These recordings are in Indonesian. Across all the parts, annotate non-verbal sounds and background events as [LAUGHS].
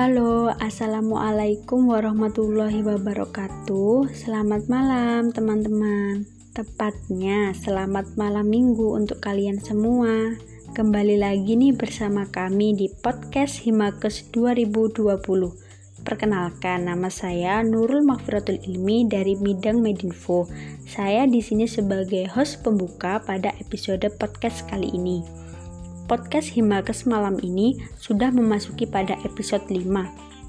Halo, Assalamualaikum warahmatullahi wabarakatuh Selamat malam teman-teman Tepatnya selamat malam minggu untuk kalian semua Kembali lagi nih bersama kami di podcast Himakes 2020 Perkenalkan nama saya Nurul Mahfiratul Ilmi dari Bidang Medinfo. Saya di sini sebagai host pembuka pada episode podcast kali ini. Podcast Himakes malam ini sudah memasuki pada episode 5,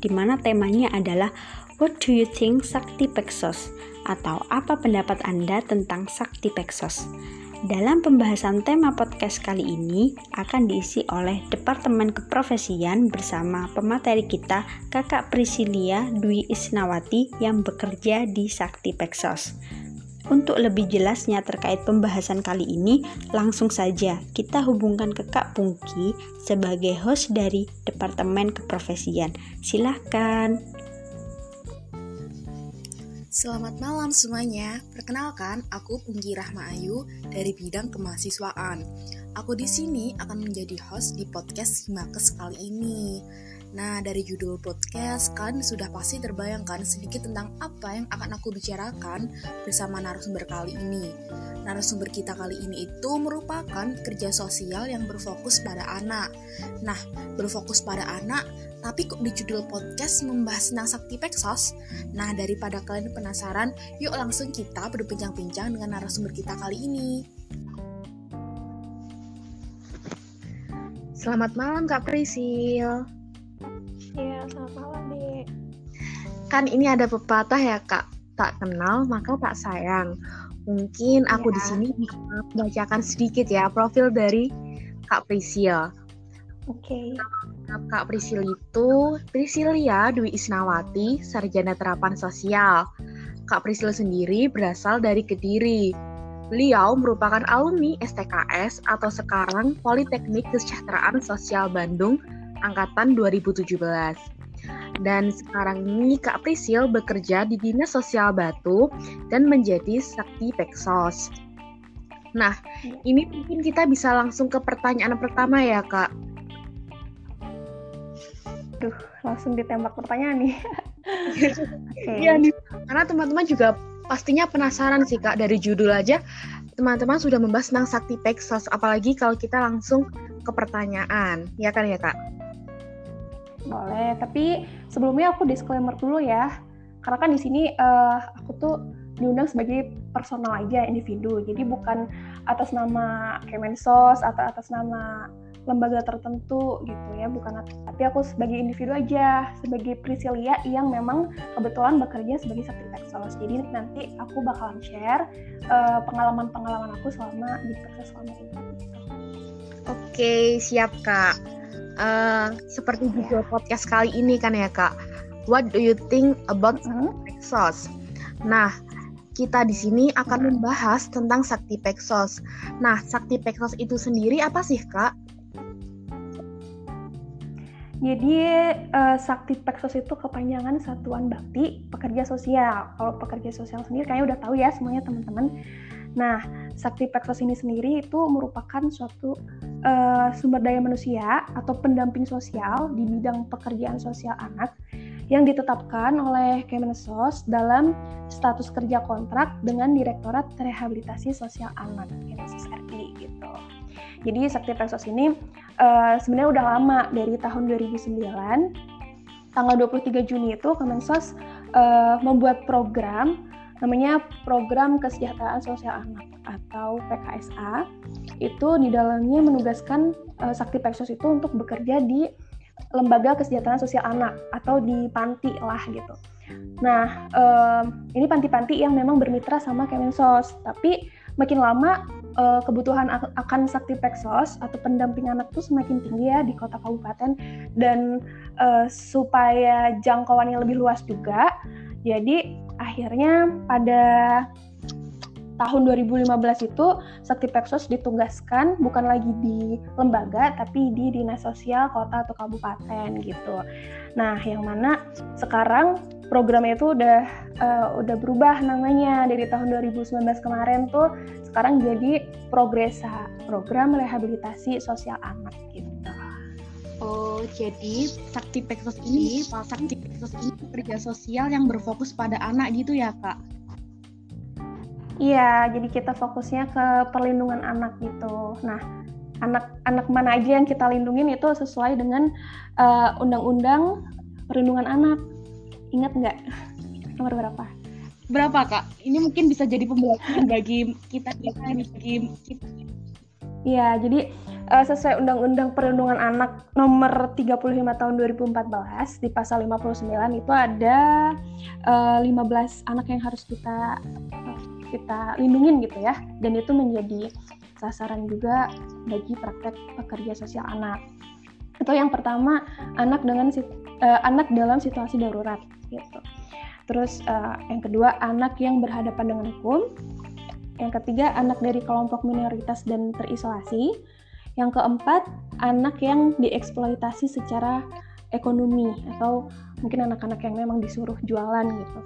di mana temanya adalah What do you think Sakti Pexos? Atau apa pendapat Anda tentang Sakti Pexos? Dalam pembahasan tema podcast kali ini akan diisi oleh Departemen Keprofesian bersama pemateri kita Kakak Prisilia Dwi Isnawati yang bekerja di Sakti Pexos. Untuk lebih jelasnya terkait pembahasan kali ini, langsung saja kita hubungkan ke Kak Pungki sebagai host dari Departemen Keprofesian. Silahkan. Selamat malam semuanya. Perkenalkan, aku Pungki Rahma Ayu dari bidang kemahasiswaan. Aku di sini akan menjadi host di podcast Himakes kali ini. Nah, dari judul podcast, kalian sudah pasti terbayangkan sedikit tentang apa yang akan aku bicarakan bersama narasumber kali ini. Narasumber kita kali ini itu merupakan kerja sosial yang berfokus pada anak. Nah, berfokus pada anak, tapi kok di judul podcast membahas tentang sakti peksos? Nah, daripada kalian penasaran, yuk langsung kita berbincang-bincang dengan narasumber kita kali ini. Selamat malam Kak Prisil. Iya, selamat malam, Dek. Kan ini ada pepatah ya, Kak. Tak kenal, maka tak sayang. Mungkin aku Ya. di sini bisa membacakan sedikit ya profil dari Kak Prisil. Oke. Kak Prisil itu Prisilia Dwi Isnawati, sarjana terapan sosial. Kak Prisil sendiri berasal dari Kediri. Beliau merupakan alumni STKS atau sekarang Politeknik Kesejahteraan Sosial Bandung angkatan 2017. Dan sekarang ini Kak Prisil bekerja di Dinas Sosial Batu dan menjadi Sakti Peksos. Nah, ini mungkin kita bisa langsung ke pertanyaan pertama ya, Kak. Duh, langsung ditembak pertanyaan nih. [LAUGHS] Iya nih, karena teman-teman juga pastinya penasaran sih Kak dari judul aja teman-teman sudah membahas tentang Sakti Peksos, apalagi kalau kita langsung ke pertanyaan, ya kan ya Kak? Boleh, tapi sebelumnya aku disclaimer dulu ya. Karena kan di sini eh, aku tuh diundang sebagai personal aja individu. Jadi bukan atas nama Kemensos atau atas nama lembaga tertentu gitu ya, bukan tapi aku sebagai individu aja, sebagai Prisilia yang memang kebetulan bekerja sebagai Peksos. Jadi nanti aku bakalan share eh, pengalaman-pengalaman aku selama di Peksos selama ini. Oke, siap Kak. Eh, seperti judul podcast kali ini kan ya Kak, What do you think about Mhm. Peksos? Nah, kita di sini akan membahas tentang Sakti Peksos. Nah, Sakti Peksos itu sendiri apa sih Kak? Jadi eh, Sakti Peksos itu kepanjangan Satuan Bakti Pekerja Sosial. Kalau pekerja sosial sendiri kayaknya udah tahu ya semuanya teman-teman. Nah, Sakti Peksos ini sendiri itu merupakan suatu eh, sumber daya manusia atau pendamping sosial di bidang pekerjaan sosial anak yang ditetapkan oleh Kemensos dalam status kerja kontrak dengan Direktorat Rehabilitasi Sosial Anak Kemensos RI gitu. Jadi Sakti Peksos ini eh, sebenarnya udah lama dari tahun 2009 tanggal 23 Juni itu Kemensos eh, membuat program namanya Program Kesejahteraan Sosial Anak atau PKSA itu di dalamnya menugaskan eh, Sakti Peksos itu untuk bekerja di lembaga kesejahteraan sosial anak atau di panti lah gitu. Nah, eh, ini panti-panti yang memang bermitra sama Kemensos, tapi makin lama eh, kebutuhan ak- akan sakti peksos atau pendamping anak tuh semakin tinggi ya di kota kabupaten. Dan eh, supaya jangkauannya lebih luas juga jadi akhirnya pada tahun 2015 itu sakti peksos ditugaskan bukan lagi di lembaga tapi di dinas sosial kota atau kabupaten gitu nah yang mana sekarang programnya itu udah eh, udah berubah namanya dari tahun 2019 kemarin tuh sekarang jadi Progresa, program rehabilitasi sosial anak gitu. Oh, jadi Sakti Peksos ini, Sakti Peksos ini kerja sosial yang berfokus pada anak gitu ya, Kak? Iya, jadi kita fokusnya ke perlindungan anak gitu. Nah, anak-anak mana aja yang kita lindungin itu sesuai dengan eh, undang-undang perlindungan anak. Ingat nggak nomor berapa? Berapa kak? Ini mungkin bisa jadi pembelajaran bagi kita kita bagi kita. Iya, jadi uh, sesuai Undang-Undang Perlindungan Anak nomor 35 tahun 2014 di pasal 59 itu ada uh, eh, 15 anak yang harus kita kita lindungin gitu ya. Dan itu menjadi sasaran juga bagi praktek pekerja sosial anak. Itu yang pertama anak dengan uh, anak dalam situasi darurat gitu. Terus uh, yang kedua anak yang berhadapan dengan hukum. Yang ketiga anak dari kelompok minoritas dan terisolasi yang keempat anak yang dieksploitasi secara ekonomi atau mungkin anak-anak yang memang disuruh jualan gitu.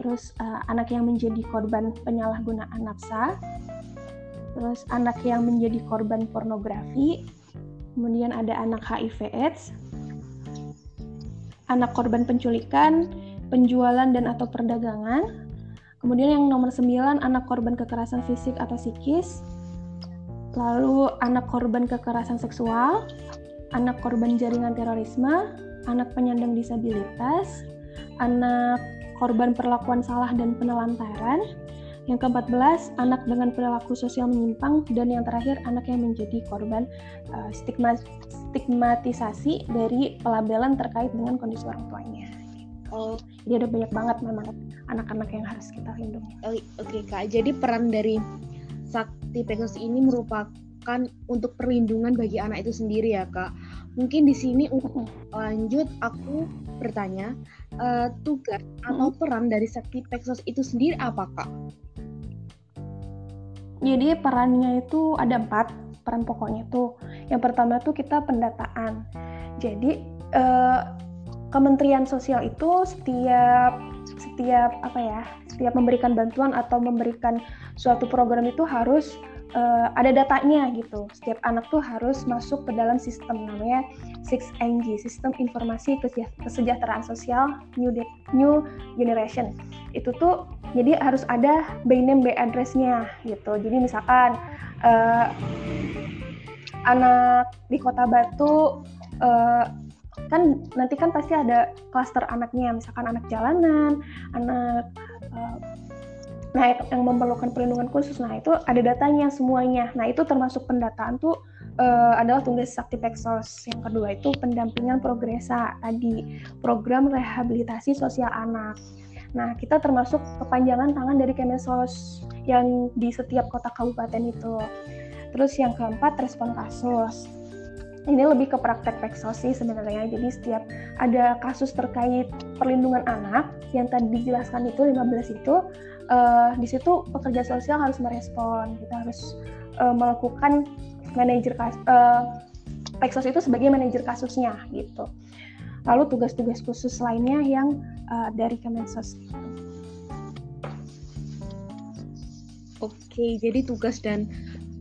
Terus uh, anak yang menjadi korban penyalahgunaan nafsa, terus anak yang menjadi korban pornografi, kemudian ada anak HIV/AIDS, anak korban penculikan, penjualan dan atau perdagangan, kemudian yang nomor 9 anak korban kekerasan fisik atau psikis, lalu anak korban kekerasan seksual, anak korban jaringan terorisme, anak penyandang disabilitas, anak korban perlakuan salah dan penelantaran. Yang ke-14, anak dengan perilaku sosial menyimpang. Dan yang terakhir, anak yang menjadi korban uh, stigma, stigmatisasi dari pelabelan terkait dengan kondisi orang tuanya. Oh, jadi ada banyak banget memang anak-anak yang harus kita lindungi. Oh, Oke okay, kak, jadi peran dari Sakti Pegasus ini merupakan untuk perlindungan bagi anak itu sendiri ya kak. Mungkin di sini untuk lanjut aku bertanya, uh, tugas atau peran dari Sakti Peksos itu sendiri apa kak? Jadi perannya itu ada empat peran pokoknya tuh. Yang pertama tuh kita pendataan. Jadi uh, Kementerian Sosial itu setiap setiap apa ya setiap memberikan bantuan atau memberikan suatu program itu harus uh, ada datanya gitu. Setiap anak tuh harus masuk ke dalam sistem namanya 6NG, Sistem Informasi Kesejahteraan Sosial New, De New Generation. Itu tuh jadi harus ada by name by address-nya gitu. Jadi misalkan uh, anak di Kota Batu uh, kan nanti kan pasti ada klaster anaknya, misalkan anak jalanan, anak uh, Nah, yang memerlukan perlindungan khusus, nah itu ada datanya semuanya. Nah, itu termasuk pendataan tuh uh, adalah tugas Sakti Peksos. Yang kedua itu pendampingan progresa tadi, program rehabilitasi sosial anak. Nah, kita termasuk kepanjangan tangan dari Kemensos yang di setiap kota kabupaten itu. Terus yang keempat, respon kasus ini lebih ke praktek peksos sih sebenarnya. Jadi setiap ada kasus terkait perlindungan anak yang tadi dijelaskan itu 15 itu uh, di situ pekerja sosial harus merespon. Kita harus uh, melakukan manajer kas uh, peksos itu sebagai manajer kasusnya gitu. Lalu tugas-tugas khusus lainnya yang uh, dari Kemensos. Oke, jadi tugas dan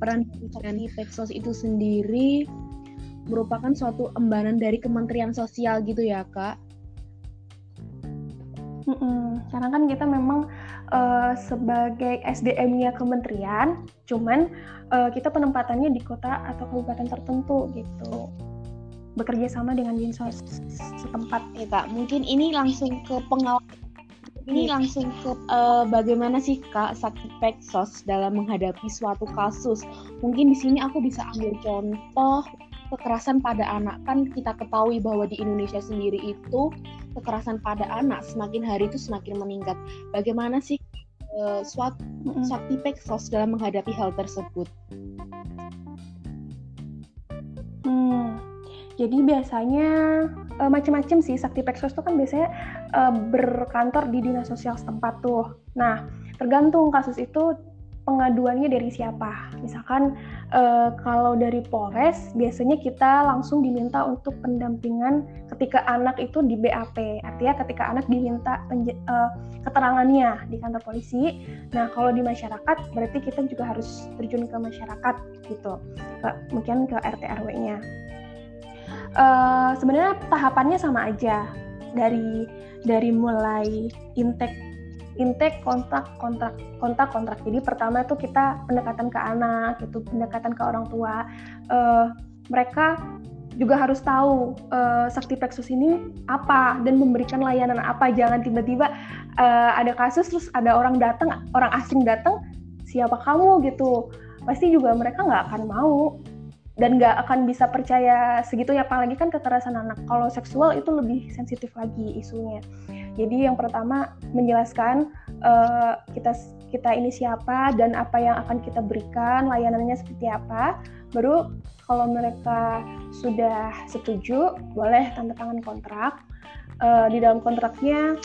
peran dari Peksos itu sendiri merupakan suatu embanan dari Kementerian Sosial gitu ya kak? Mm-mm. Karena kan kita memang uh, sebagai SDM-nya kementerian, cuman uh, kita penempatannya di kota atau kabupaten tertentu gitu. Bekerja sama dengan dinsos setempat. Ya kak, mungkin ini langsung ke pengawal ini langsung ke uh, bagaimana sih Kak Sakti Peksos dalam menghadapi suatu kasus. Mungkin di sini aku bisa ambil contoh kekerasan pada anak kan kita ketahui bahwa di Indonesia sendiri itu kekerasan pada anak semakin hari itu semakin meningkat. Bagaimana sih uh, suatu mm-hmm. sakti peksos dalam menghadapi hal tersebut? Hmm, jadi biasanya uh, macam-macam sih sakti peksos itu kan biasanya uh, berkantor di dinas sosial setempat tuh. Nah tergantung kasus itu pengaduannya dari siapa. Misalkan uh, kalau dari Polres biasanya kita langsung diminta untuk pendampingan ketika anak itu di BAP. Artinya ketika anak diminta uh, keterangannya di kantor polisi. Nah, kalau di masyarakat berarti kita juga harus terjun ke masyarakat gitu. Ke, mungkin ke RT RW-nya. uh, sebenarnya tahapannya sama aja dari dari mulai intake intake kontak kontrak kontak kontrak. Jadi pertama itu kita pendekatan ke anak itu pendekatan ke orang tua. Uh, mereka juga harus tahu uh, sakti plexus ini apa dan memberikan layanan apa. Jangan tiba-tiba uh, ada kasus terus ada orang datang orang asing datang siapa kamu? gitu. Pasti juga mereka nggak akan mau dan nggak akan bisa percaya segitu ya apalagi kan kekerasan anak. Kalau seksual itu lebih sensitif lagi isunya. Jadi yang pertama menjelaskan uh, kita kita ini siapa dan apa yang akan kita berikan layanannya seperti apa. Baru kalau mereka sudah setuju boleh tanda tangan kontrak. Uh, di dalam kontraknya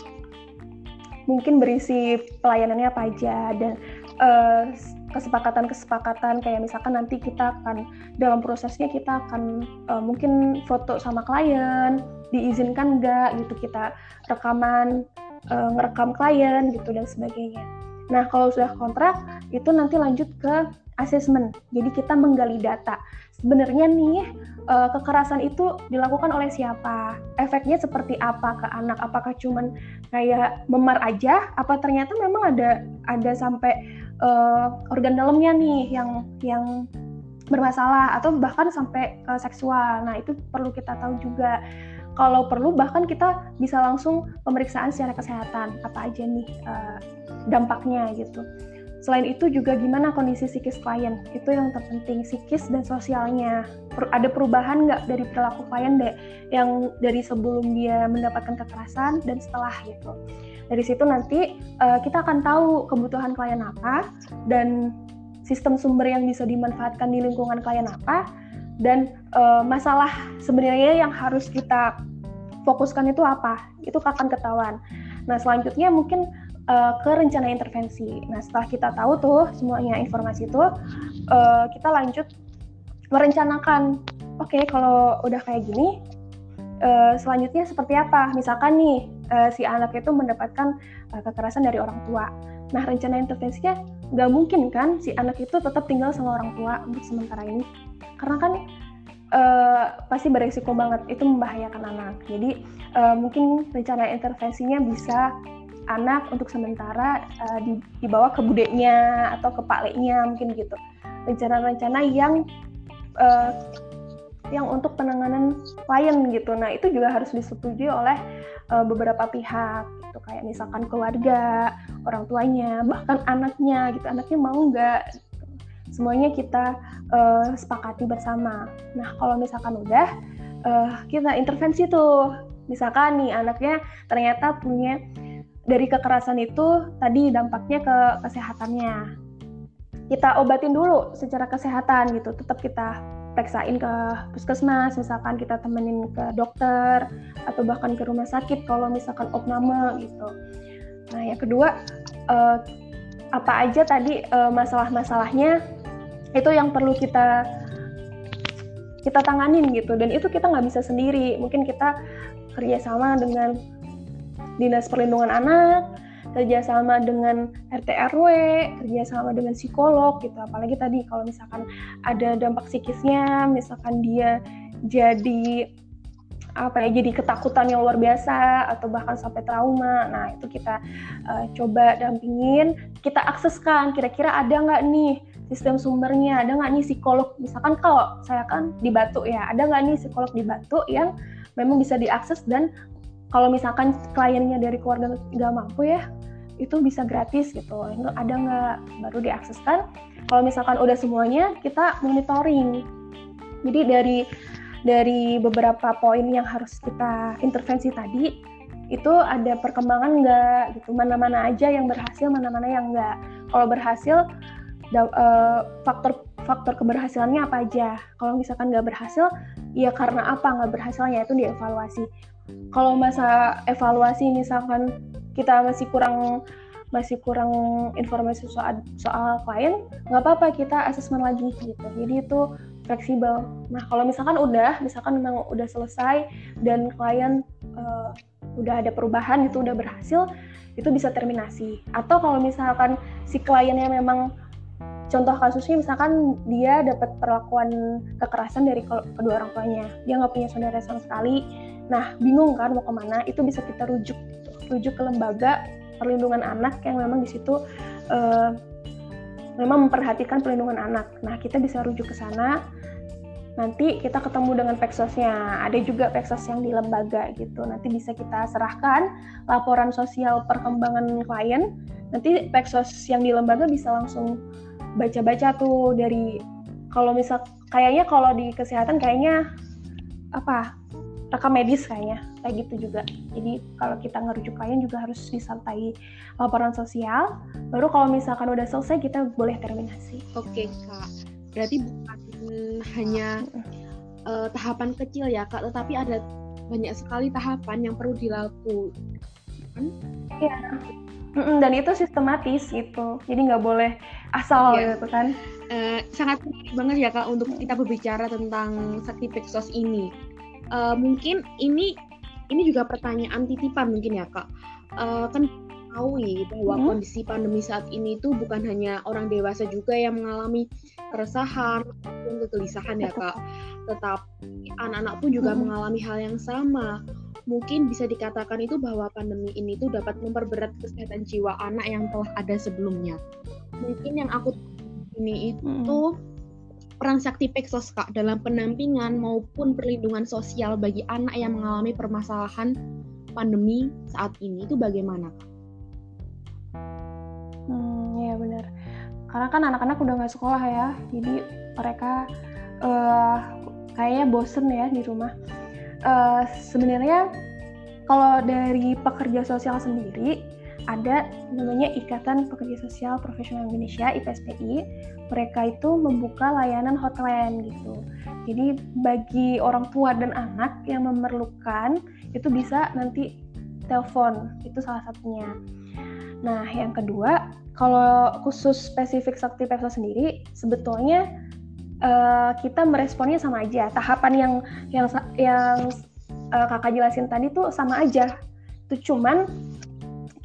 mungkin berisi pelayanannya apa aja dan uh, kesepakatan-kesepakatan kayak misalkan nanti kita akan dalam prosesnya kita akan uh, mungkin foto sama klien diizinkan enggak gitu kita rekaman uh, ngerekam klien gitu dan sebagainya. Nah kalau sudah kontrak itu nanti lanjut ke asesmen. Jadi kita menggali data. Sebenarnya nih uh, kekerasan itu dilakukan oleh siapa? Efeknya seperti apa ke anak? Apakah cuman kayak memar aja? Apa ternyata memang ada ada sampai uh, organ dalamnya nih yang yang bermasalah atau bahkan sampai ke seksual. Nah, itu perlu kita tahu juga. Kalau perlu bahkan kita bisa langsung pemeriksaan secara kesehatan apa aja nih uh, dampaknya gitu. Selain itu juga gimana kondisi psikis klien, itu yang terpenting, psikis dan sosialnya. Ada perubahan nggak dari perilaku klien deh, yang dari sebelum dia mendapatkan kekerasan dan setelah gitu. Dari situ nanti uh, kita akan tahu kebutuhan klien apa dan sistem sumber yang bisa dimanfaatkan di lingkungan klien apa dan uh, masalah sebenarnya yang harus kita fokuskan itu apa itu akan ketahuan. Nah selanjutnya mungkin uh, ke rencana intervensi. Nah setelah kita tahu tuh semuanya informasi itu uh, kita lanjut merencanakan. Oke okay, kalau udah kayak gini uh, selanjutnya seperti apa? Misalkan nih uh, si anak itu mendapatkan uh, kekerasan dari orang tua. Nah, rencana intervensinya nggak mungkin kan si anak itu tetap tinggal sama orang tua untuk sementara ini, karena kan uh, pasti beresiko banget, itu membahayakan anak. Jadi uh, mungkin rencana intervensinya bisa anak untuk sementara uh, dibawa ke budeknya atau ke pakleknya mungkin gitu. Rencana-rencana yang uh, yang untuk penanganan klien gitu. Nah, itu juga harus disetujui oleh uh, beberapa pihak gitu kayak misalkan keluarga, orang tuanya, bahkan anaknya gitu. Anaknya mau nggak? Gitu. Semuanya kita uh, sepakati bersama. Nah, kalau misalkan udah uh, kita intervensi tuh. Misalkan nih anaknya ternyata punya dari kekerasan itu tadi dampaknya ke kesehatannya. Kita obatin dulu secara kesehatan gitu. Tetap kita periksain ke puskesmas, misalkan kita temenin ke dokter atau bahkan ke rumah sakit kalau misalkan opname gitu. Nah, yang kedua uh, apa aja tadi uh, masalah-masalahnya itu yang perlu kita kita tanganin gitu dan itu kita nggak bisa sendiri mungkin kita kerjasama dengan dinas perlindungan anak kerjasama dengan RT RW, kerjasama dengan psikolog gitu. Apalagi tadi kalau misalkan ada dampak psikisnya, misalkan dia jadi apa ya jadi ketakutan yang luar biasa atau bahkan sampai trauma. Nah itu kita uh, coba dampingin, kita akseskan. Kira-kira ada nggak nih sistem sumbernya, ada nggak nih psikolog? Misalkan kalau saya kan di Batu ya, ada nggak nih psikolog di Batu yang memang bisa diakses dan kalau misalkan kliennya dari keluarga nggak mampu ya itu bisa gratis gitu. Itu ada nggak? Baru diakseskan. Kalau misalkan udah semuanya kita monitoring. Jadi dari dari beberapa poin yang harus kita intervensi tadi itu ada perkembangan nggak gitu? Mana-mana aja yang berhasil mana-mana yang nggak. Kalau berhasil uh, faktor faktor keberhasilannya apa aja? Kalau misalkan nggak berhasil ya karena apa nggak berhasilnya? Itu dievaluasi kalau masa evaluasi misalkan kita masih kurang masih kurang informasi soal soal klien nggak apa-apa kita asesmen lagi gitu. Jadi itu fleksibel. Nah kalau misalkan udah misalkan memang udah selesai dan klien uh, udah ada perubahan itu udah berhasil itu bisa terminasi. Atau kalau misalkan si kliennya memang contoh kasusnya misalkan dia dapat perlakuan kekerasan dari kedua orang tuanya. Dia nggak punya saudara sama sekali nah bingung kan mau ke mana itu bisa kita rujuk rujuk ke lembaga perlindungan anak yang memang di situ uh, memang memperhatikan perlindungan anak. Nah, kita bisa rujuk ke sana. Nanti kita ketemu dengan peksosnya. Ada juga peksos yang di lembaga gitu. Nanti bisa kita serahkan laporan sosial perkembangan klien. Nanti peksos yang di lembaga bisa langsung baca-baca tuh dari kalau misal kayaknya kalau di kesehatan kayaknya apa rekam medis kayaknya kayak gitu juga. Jadi kalau kita ngerujuk klien juga harus disertai laporan sosial. Baru kalau misalkan udah selesai kita boleh terminasi. Oke kak. Berarti bukan hanya uh, tahapan kecil ya kak tetapi ada banyak sekali tahapan yang perlu dilakukan. Ya dan itu sistematis gitu. Jadi nggak boleh asal ya. gitu kan. Uh, sangat menarik banget ya kak untuk kita berbicara tentang sakti peksos ini uh, mungkin ini ini juga pertanyaan titipan mungkin ya kak. Uh, kan tahu bahwa hmm. kondisi pandemi saat ini itu bukan hanya orang dewasa juga yang mengalami keresahan ataupun kegelisahan ya kak. Tetapi anak-anak pun juga hmm. mengalami hal yang sama. Mungkin bisa dikatakan itu bahwa pandemi ini tuh dapat memperberat kesehatan jiwa anak yang telah ada sebelumnya. Mungkin yang aku ini itu hmm peran Sakti Peksos Kak dalam penampingan maupun perlindungan sosial bagi anak yang mengalami permasalahan pandemi saat ini itu bagaimana Kak? Hmm, ya benar. Karena kan anak-anak udah nggak sekolah ya, jadi mereka uh, kayaknya bosen ya di rumah. Uh, Sebenarnya kalau dari pekerja sosial sendiri, ada namanya Ikatan Pekerja Sosial Profesional Indonesia IPSPI. Mereka itu membuka layanan hotline gitu. Jadi bagi orang tua dan anak yang memerlukan itu bisa nanti telepon itu salah satunya. Nah yang kedua kalau khusus spesifik Sakti Pepso sendiri sebetulnya uh, kita meresponnya sama aja. Tahapan yang yang yang uh, kakak jelasin tadi tuh sama aja. Itu cuman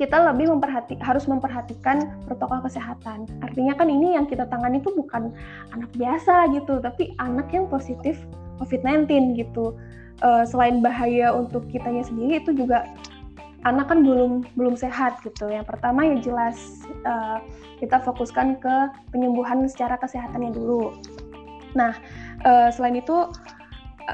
kita lebih memperhati harus memperhatikan protokol kesehatan. Artinya kan ini yang kita tangani itu bukan anak biasa gitu, tapi anak yang positif COVID-19 gitu. Uh, selain bahaya untuk kitanya sendiri itu juga anak kan belum belum sehat gitu. Yang pertama ya jelas uh, kita fokuskan ke penyembuhan secara kesehatannya dulu. Nah, uh, selain itu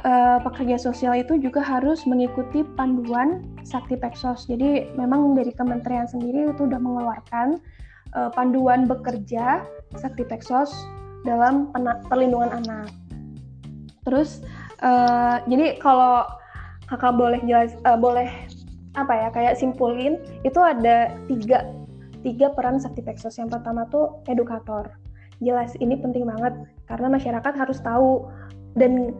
uh, pekerja sosial itu juga harus mengikuti panduan Sakti Peksos. Jadi memang dari kementerian sendiri itu sudah mengeluarkan uh, panduan bekerja Sakti Peksos dalam perlindungan anak. Terus uh, jadi kalau kakak boleh jelas uh, boleh apa ya kayak simpulin itu ada tiga tiga peran Sakti Peksos. Yang pertama tuh edukator. Jelas ini penting banget karena masyarakat harus tahu dan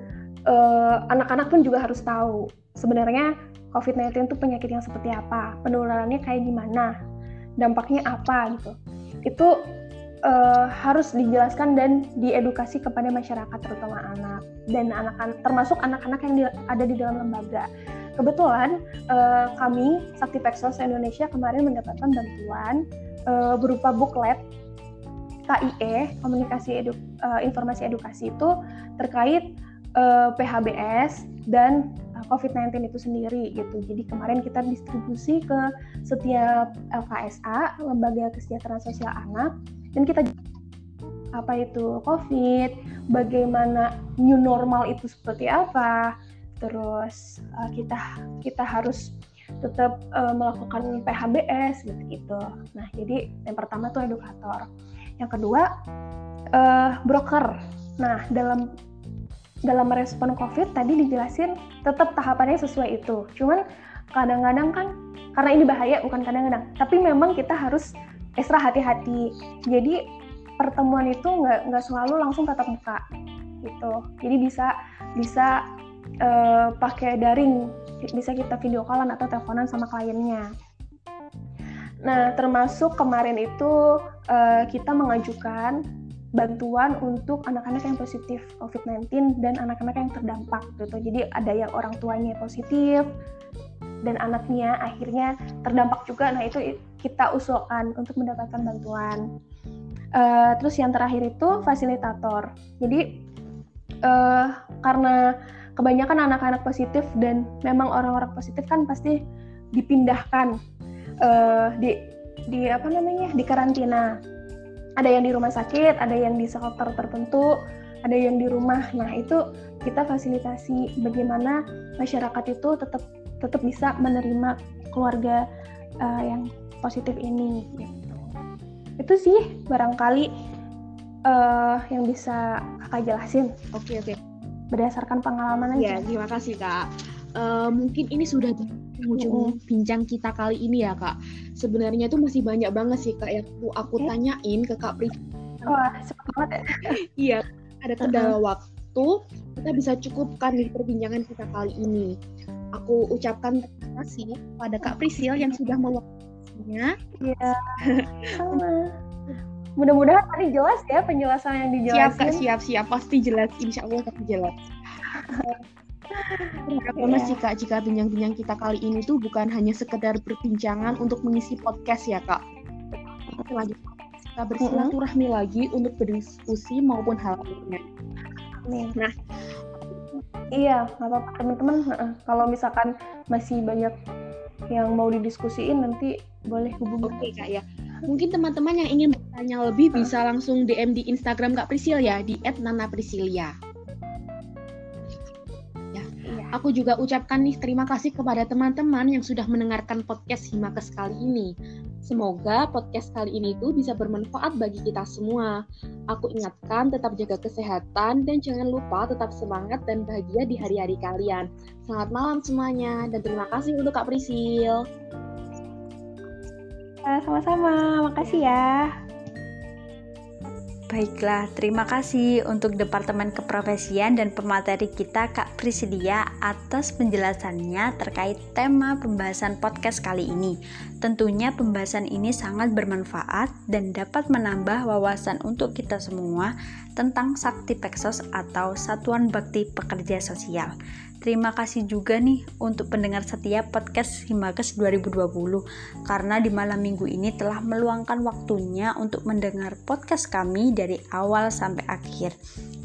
anak-anak uh, pun juga harus tahu sebenarnya COVID-19 itu penyakit yang seperti apa, penularannya kayak gimana, dampaknya apa gitu. Itu uh, harus dijelaskan dan diedukasi kepada masyarakat terutama anak dan anak-anak termasuk anak-anak yang di, ada di dalam lembaga. Kebetulan uh, kami Sakti Peksos Indonesia kemarin mendapatkan bantuan uh, berupa booklet KIE Komunikasi Edu, uh, Informasi Edukasi itu terkait uh, eh, PHBS dan eh, COVID-19 itu sendiri gitu. Jadi kemarin kita distribusi ke setiap LKSA, Lembaga Kesejahteraan Sosial Anak, dan kita apa itu COVID, bagaimana new normal itu seperti apa, terus uh, kita kita harus tetap uh, melakukan PHBS gitu gitu. Nah jadi yang pertama tuh edukator, yang kedua uh, broker. Nah dalam dalam merespon COVID tadi dijelasin tetap tahapannya sesuai itu. Cuman kadang-kadang kan karena ini bahaya bukan kadang-kadang, tapi memang kita harus ekstra hati-hati. Jadi pertemuan itu nggak nggak selalu langsung tatap muka gitu. Jadi bisa bisa uh, pakai daring, bisa kita video callan atau teleponan sama kliennya. Nah, termasuk kemarin itu uh, kita mengajukan bantuan untuk anak-anak yang positif COVID-19 dan anak-anak yang terdampak gitu. Jadi ada yang orang tuanya positif dan anaknya akhirnya terdampak juga. Nah, itu kita usulkan untuk mendapatkan bantuan. Uh, terus yang terakhir itu fasilitator. Jadi uh, karena kebanyakan anak-anak positif dan memang orang-orang positif kan pasti dipindahkan uh, di di apa namanya di karantina. Ada yang di rumah sakit, ada yang di shelter tertentu, ada yang di rumah. Nah itu kita fasilitasi bagaimana masyarakat itu tetap tetap bisa menerima keluarga uh, yang positif ini. Gitu itu sih barangkali uh, yang bisa kakak jelasin oke okay, oke okay. berdasarkan pengalaman aja ya terima kasih kak uh, mungkin ini sudah ujung mm. bincang kita kali ini ya kak sebenarnya tuh masih banyak banget sih kak yang aku, aku okay. tanyain ke kak Pri wah banget ya [LAUGHS] iya ada kendala uh -huh. waktu kita bisa cukupkan di perbincangan kita kali ini aku ucapkan terima kasih pada Kak Prisil yang sudah meluangkan Iya. Sama. [LAUGHS] Mudah-mudahan tadi jelas ya penjelasan yang dijelasin. Siap kak, siap, siap. Pasti jelas. Insya Allah pasti jelas. [LAUGHS] Terima kasih kak jika bincang-bincang kita kali ini tuh bukan hanya sekedar berbincangan untuk mengisi podcast ya kak. Selanjutnya kita bersilaturahmi mm -hmm. lagi untuk berdiskusi maupun hal lainnya. Nah, iya nggak apa-apa teman-teman. Kalau misalkan masih banyak yang mau didiskusiin nanti boleh hubungi. Oke okay, kak ya. Mungkin teman-teman yang ingin bertanya lebih bisa langsung DM di Instagram Kak Prisil ya di @nanaprisilia. Aku juga ucapkan nih terima kasih kepada teman-teman yang sudah mendengarkan podcast Himakes kali ini. Semoga podcast kali ini itu bisa bermanfaat bagi kita semua. Aku ingatkan tetap jaga kesehatan dan jangan lupa tetap semangat dan bahagia di hari-hari kalian. Selamat malam semuanya dan terima kasih untuk Kak Prisil. Sama-sama, makasih ya. Baiklah, terima kasih untuk Departemen Keprofesian dan pemateri kita Kak Prisidia atas penjelasannya terkait tema pembahasan podcast kali ini. Tentunya pembahasan ini sangat bermanfaat dan dapat menambah wawasan untuk kita semua tentang Sakti Peksos atau Satuan Bakti Pekerja Sosial. Terima kasih juga nih untuk pendengar setiap podcast Himakes 2020 karena di malam minggu ini telah meluangkan waktunya untuk mendengar podcast kami dari awal sampai akhir.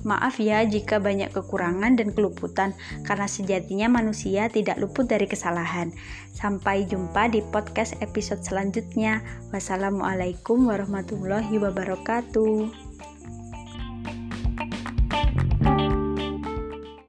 Maaf ya jika banyak kekurangan dan keluputan karena sejatinya manusia tidak luput dari kesalahan. Sampai jumpa di podcast episode selanjutnya. Wassalamualaikum warahmatullahi wabarakatuh.